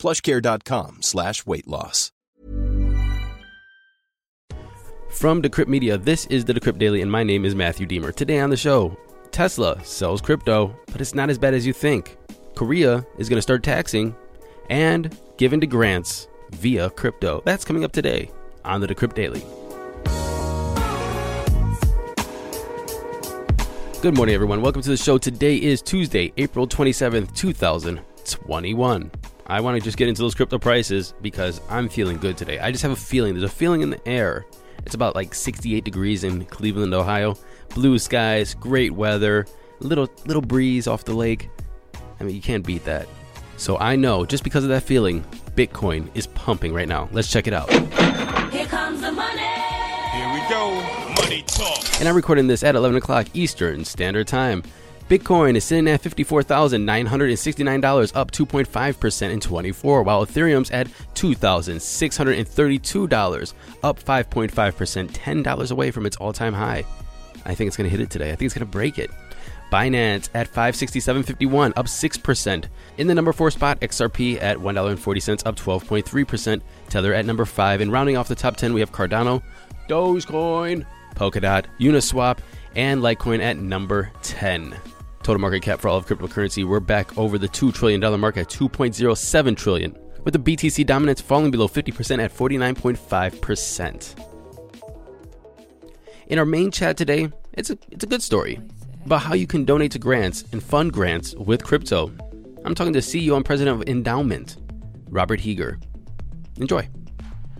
plushcare.com slash weight loss. From Decrypt Media, this is the Decrypt Daily, and my name is Matthew Diemer. Today on the show, Tesla sells crypto, but it's not as bad as you think. Korea is going to start taxing and giving to grants via crypto. That's coming up today on the Decrypt Daily. Good morning, everyone. Welcome to the show. Today is Tuesday, April 27th, 2021. I want to just get into those crypto prices because I'm feeling good today. I just have a feeling. There's a feeling in the air. It's about like 68 degrees in Cleveland, Ohio. Blue skies, great weather, little little breeze off the lake. I mean, you can't beat that. So I know just because of that feeling, Bitcoin is pumping right now. Let's check it out. Here comes the money. Here we go. Money talk. And I'm recording this at 11 o'clock Eastern Standard Time. Bitcoin is sitting at $54,969, up 2.5% in 24, while Ethereum's at $2,632, up 5.5%, $10 away from its all time high. I think it's going to hit it today. I think it's going to break it. Binance at 567.51, up 6%. In the number 4 spot, XRP at $1.40, up 12.3%. Tether at number 5. And rounding off the top 10, we have Cardano, Dogecoin, Polkadot, Uniswap, and Litecoin at number 10. Total market cap for all of cryptocurrency, we're back over the $2 trillion mark at 2.07 trillion, with the BTC dominance falling below 50% at 49.5%. In our main chat today, it's a, it's a good story about how you can donate to grants and fund grants with crypto. I'm talking to CEO and president of Endaoment, Robert Heeger. Enjoy.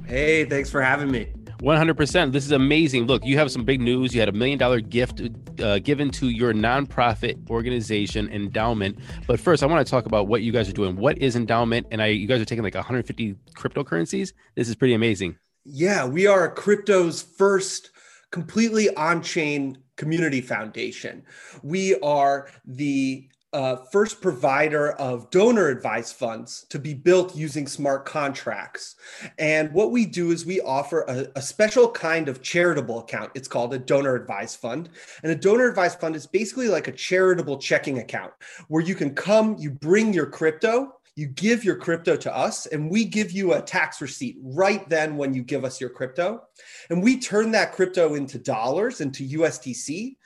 Hey, thanks for having me. 100%. This is amazing. Look, you have some big news. You had a million dollar gift uh, given to your nonprofit organization, Endaoment. But first, I want to talk about what you guys are doing. What is Endaoment? And I, you guys are taking like 150 cryptocurrencies. This is pretty amazing. Yeah, we are crypto's first completely on chain community foundation. We are the uh, first provider of donor advice funds to be built using smart contracts. And what we do is we offer a, a, special kind of charitable account. It's called a donor advice fund. And a donor advice fund is basically like a charitable checking account where you can come, you bring your crypto, you give your crypto to us and we give you a tax receipt right then when you give us your crypto and we turn that crypto into dollars into USDC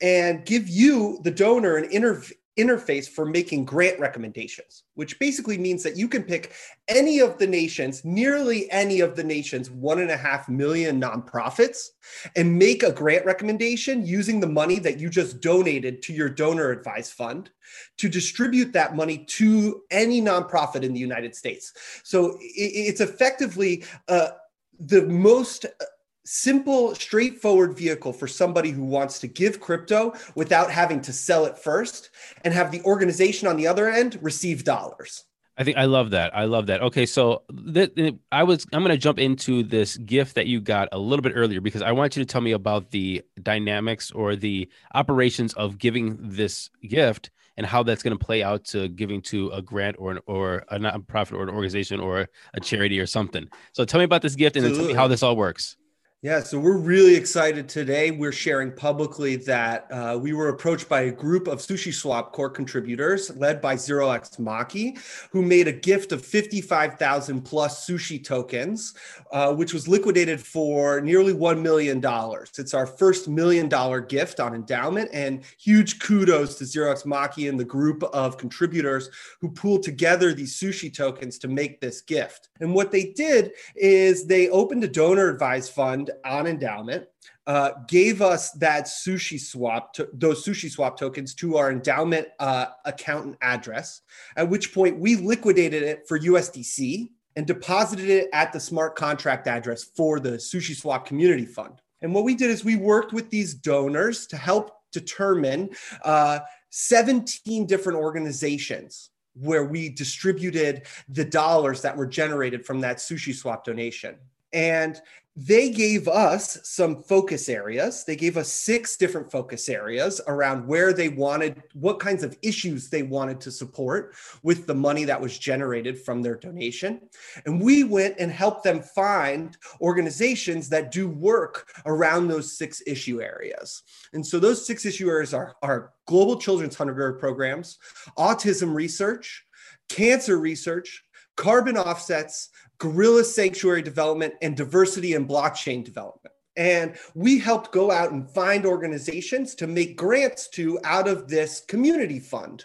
and give you the donor an inter- interface for making grant recommendations, which basically means that you can pick any of the nations, nearly any of the nation's one and a half million nonprofits, and make a grant recommendation using the money that you just donated to your donor advice fund to distribute that money to any nonprofit in the United States. So it's effectively uh, the most simple, straightforward vehicle for somebody who wants to give crypto without having to sell it first and have the organization on the other end receive dollars. I think I love that. I love that. Okay, so th- th- I was I'm going to jump into this gift that you got a little bit earlier because I want you to tell me about the dynamics or the operations of giving this gift and how that's going to play out to giving to a grant or an, or a nonprofit or an organization or a charity or something. So tell me about this gift and then tell me how this all works. Yeah, so we're really excited today. We're sharing publicly that uh, we were approached by a group of SushiSwap core contributors led by 0xMaki, who made a gift of 55,000 plus sushi tokens, uh, which was liquidated for nearly $1 million. It's our first million dollar gift on Endaoment, and huge kudos to 0xMaki and the group of contributors who pooled together these sushi tokens to make this gift. And what they did is they opened a donor advised fund on Endaoment, uh, gave us that SushiSwap, to, those SushiSwap tokens to our Endaoment uh, accountant address, at which point we liquidated it for USDC and deposited it at the smart contract address for the SushiSwap community fund. And what we did is we worked with these donors to help determine uh, 17 different organizations where we distributed the dollars that were generated from that SushiSwap donation. And they gave us some focus areas. They gave us six different focus areas around where they wanted, what kinds of issues they wanted to support with the money that was generated from their donation. And we went and helped them find organizations that do work around those six issue areas. And so those six issue areas are, are global children's hunger programs, autism research, cancer research, carbon offsets, gorilla sanctuary development, and diversity and blockchain development. And we helped go out and find organizations to make grants to out of this community fund.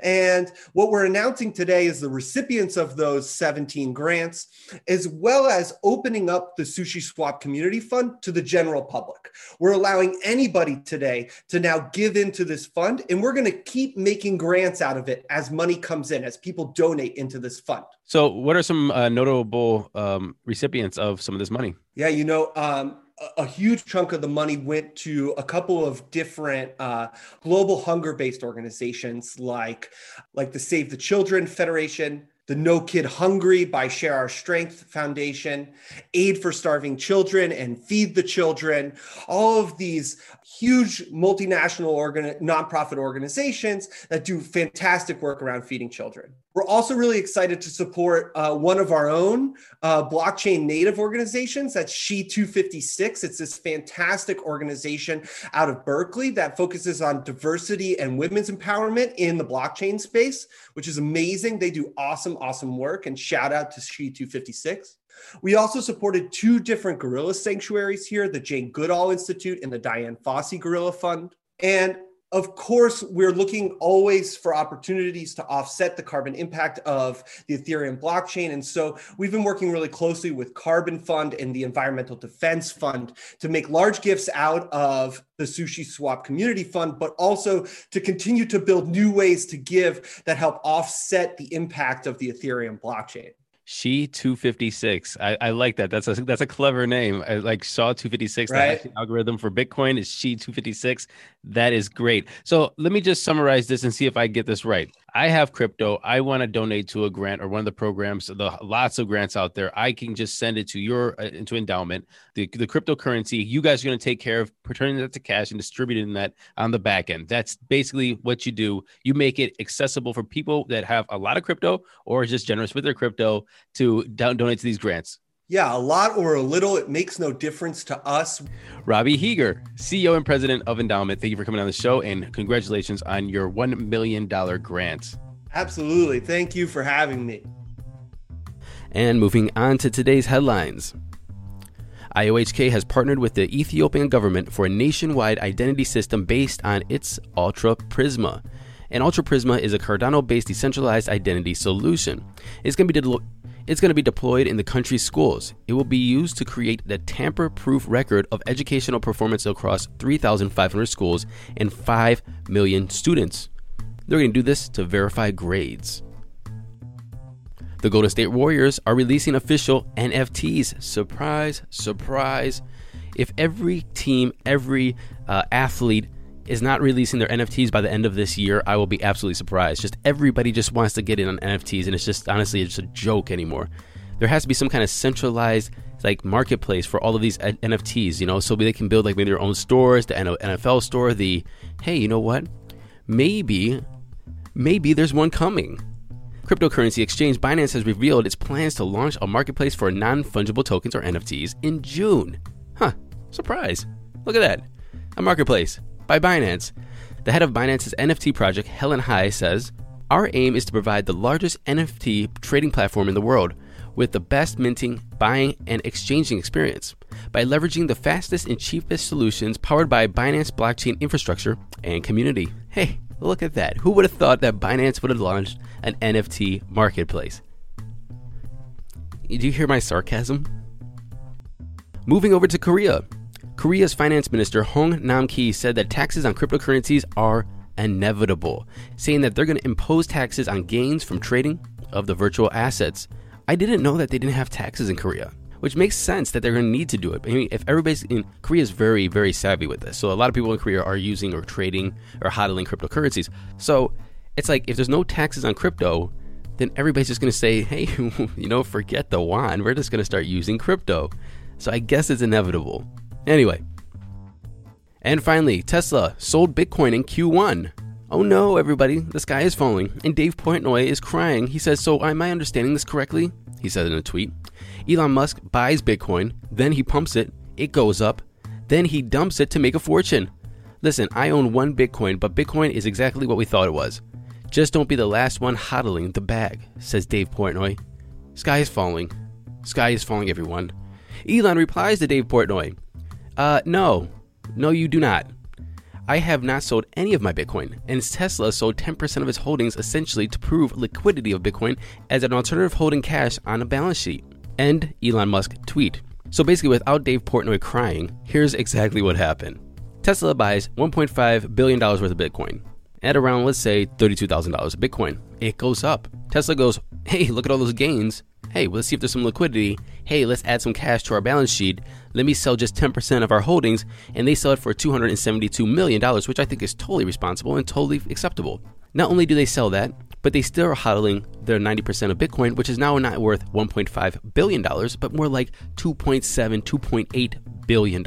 And what we're announcing today is the recipients of those 17 grants, as well as opening up the SushiSwap Community Fund to the general public. We're allowing anybody today to now give into this fund, and we're going to keep making grants out of it as money comes in, as people donate into this fund. So, what are some uh, notable um, recipients of some of this money? Yeah, you know, um, a huge chunk of the money went to a couple of different uh, global hunger-based organizations like like the Save the Children Federation, the No Kid Hungry by Share Our Strength Foundation, Aid for Starving Children, and Feed the Children. All of these huge multinational organ- nonprofit organizations that do fantastic work around feeding children. We're also really excited to support uh, one of our own uh, blockchain native organizations. That's She 256. It's this fantastic organization out of Berkeley that focuses on diversity and women's empowerment in the blockchain space, which is amazing. They do awesome, awesome work. And shout out to She 256. We also supported two different gorilla sanctuaries here the Jane Goodall Institute and the Dian Fossey Gorilla Fund. And of course, we're looking always for opportunities to offset the carbon impact of the Ethereum blockchain. And so we've been working really closely with Carbon Fund and the Environmental Defense Fund to make large gifts out of the SushiSwap Community Fund, but also to continue to build new ways to give that help offset the impact of the Ethereum blockchain. She 256. I, I like that. That's a that's a clever name. I like SHA-256. Right. The algorithm for Bitcoin is She 256. That is great. So let me just summarize this and see if I get this right. I have crypto. I want to donate to a grant or one of the programs. The lots of grants out there. I can just send it to your uh, into Endaoment. The the cryptocurrency. You guys are going to take care of turning that to cash and distributing that on the back end. That's basically what you do. You make it accessible for people that have a lot of crypto or just generous with their crypto to don- donate to these grants. Yeah, a lot or a little, it makes no difference to us. Robbie Heeger, CEO and president of Endaoment, thank you for coming on the show and congratulations on your $1 million grant. Absolutely. Thank you for having me. And moving on to today's headlines. IOHK has partnered with the Ethiopian government for a nationwide identity system based on its Atala PRISM. And Atala PRISM is a Cardano based decentralized identity solution. It's going to be de- it's going to be deployed in the country's schools. It will be used to create the tamper proof record of educational performance across 3,500 schools and 5 million students. They're going to do this to verify grades. The Golden State Warriors are releasing official NFTs. Surprise, surprise. If every team, every uh, athlete is not releasing their NFTs by the end of this year, I will be absolutely surprised. Just everybody just wants to get in on NFTs, and it's just honestly, it's just a joke anymore. There has to be some kind of centralized like marketplace for all of these NFTs, you know, so they can build like maybe their own stores, the NFL store, the hey, you know what? Maybe, maybe there's one coming. Cryptocurrency exchange Binance has revealed its plans to launch a marketplace for non fungible tokens or NFTs in June. Huh, surprise. Look at that. A marketplace by Binance. The head of Binance's NFT project, Helen Hai, says Our aim is to provide the largest NFT trading platform in the world with the best minting, buying, and exchanging experience by leveraging the fastest and cheapest solutions powered by Binance blockchain infrastructure and community. Hey, look at that. Who would have thought that Binance would have launched an NFT marketplace? Do you hear my sarcasm? Moving over to Korea. Korea's finance minister Hong Nam-ki said that taxes on cryptocurrencies are inevitable, saying that they're going to impose taxes on gains from trading of the virtual assets. I didn't know that they didn't have taxes in Korea, which makes sense that they're going to need to do it. I mean, if everybody's in Korea is very, very savvy with this, so a lot of people in Korea are using or trading or hodling cryptocurrencies. So It's like if there's no taxes on crypto, then everybody's just going to say, hey, you know, forget the yuan. We're just going to start using crypto. So I guess it's inevitable. Anyway. And finally, Tesla sold Bitcoin in Q1. Oh no, everybody, the sky is falling, and Dave Portnoy is crying. He says, So, am I understanding this correctly? He said in a tweet. Elon Musk buys Bitcoin, then he pumps it, it goes up, then he dumps it to make a fortune. Listen, I own one Bitcoin, but Bitcoin is exactly what we thought it was. Just don't be the last one hodling the bag, says Dave Portnoy. Sky is falling. Sky is falling, everyone. Elon replies to Dave Portnoy, Uh, no. No, you do not. I have not sold any of my Bitcoin, and Tesla sold 10% of its holdings essentially to prove liquidity of Bitcoin as an alternative holding cash on a balance sheet. End Elon Musk tweet. So basically, without Dave Portnoy crying, here's exactly what happened. Tesla buys $1.5 billion worth of Bitcoin at around, let's say, $32,000 of Bitcoin. It goes up. Tesla goes, hey, look at all those gains. Hey, let's see if there's some liquidity. Hey, let's add some cash to our balance sheet. Let me sell just 10% of our holdings. And they sell it for $272 million, which I think is totally responsible and totally acceptable. Not only do they sell that, but they still are hodling their 90% of Bitcoin, which is now not worth $1.5 billion, but more like $2.7, $2.8 billion.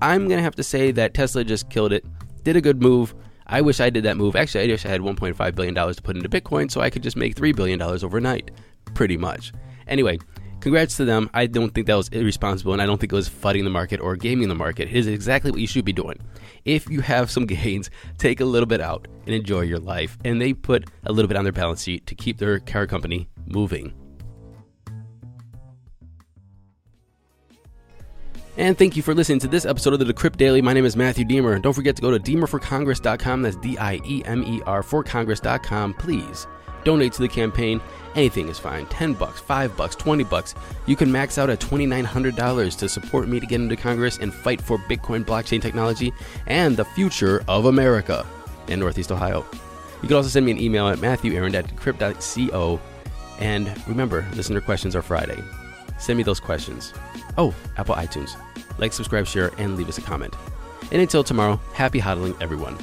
I'm going to have to say that Tesla just killed it, did a good move. I wish I did that move. Actually, I wish I had $1.5 billion to put into Bitcoin so I could just make $3 billion overnight, pretty much. Anyway, congrats to them. I don't think that was irresponsible, and I don't think it was fudding the market or gaming the market. It is exactly what you should be doing. If you have some gains, take a little bit out and enjoy your life. And they put a little bit on their balance sheet to keep their car company moving. And thank you for listening to this episode of the Decrypt Daily. My name is Matthew Diemer. Don't forget to go to diemerforcongress.com. That's D I E M E R for Congress.com. Please donate to the campaign. Anything is fine. 10 bucks, 5 bucks, 20 bucks. You can max out at $2,900 to support me to get into Congress and fight for Bitcoin blockchain technology and the future of America in Northeast Ohio. You can also send me an email at matthewaaron at decrypt.co. And remember, listener questions are Friday. Send me those questions. Oh, Apple iTunes. Like, subscribe, share, and leave us a comment. And until tomorrow, happy hodling, everyone.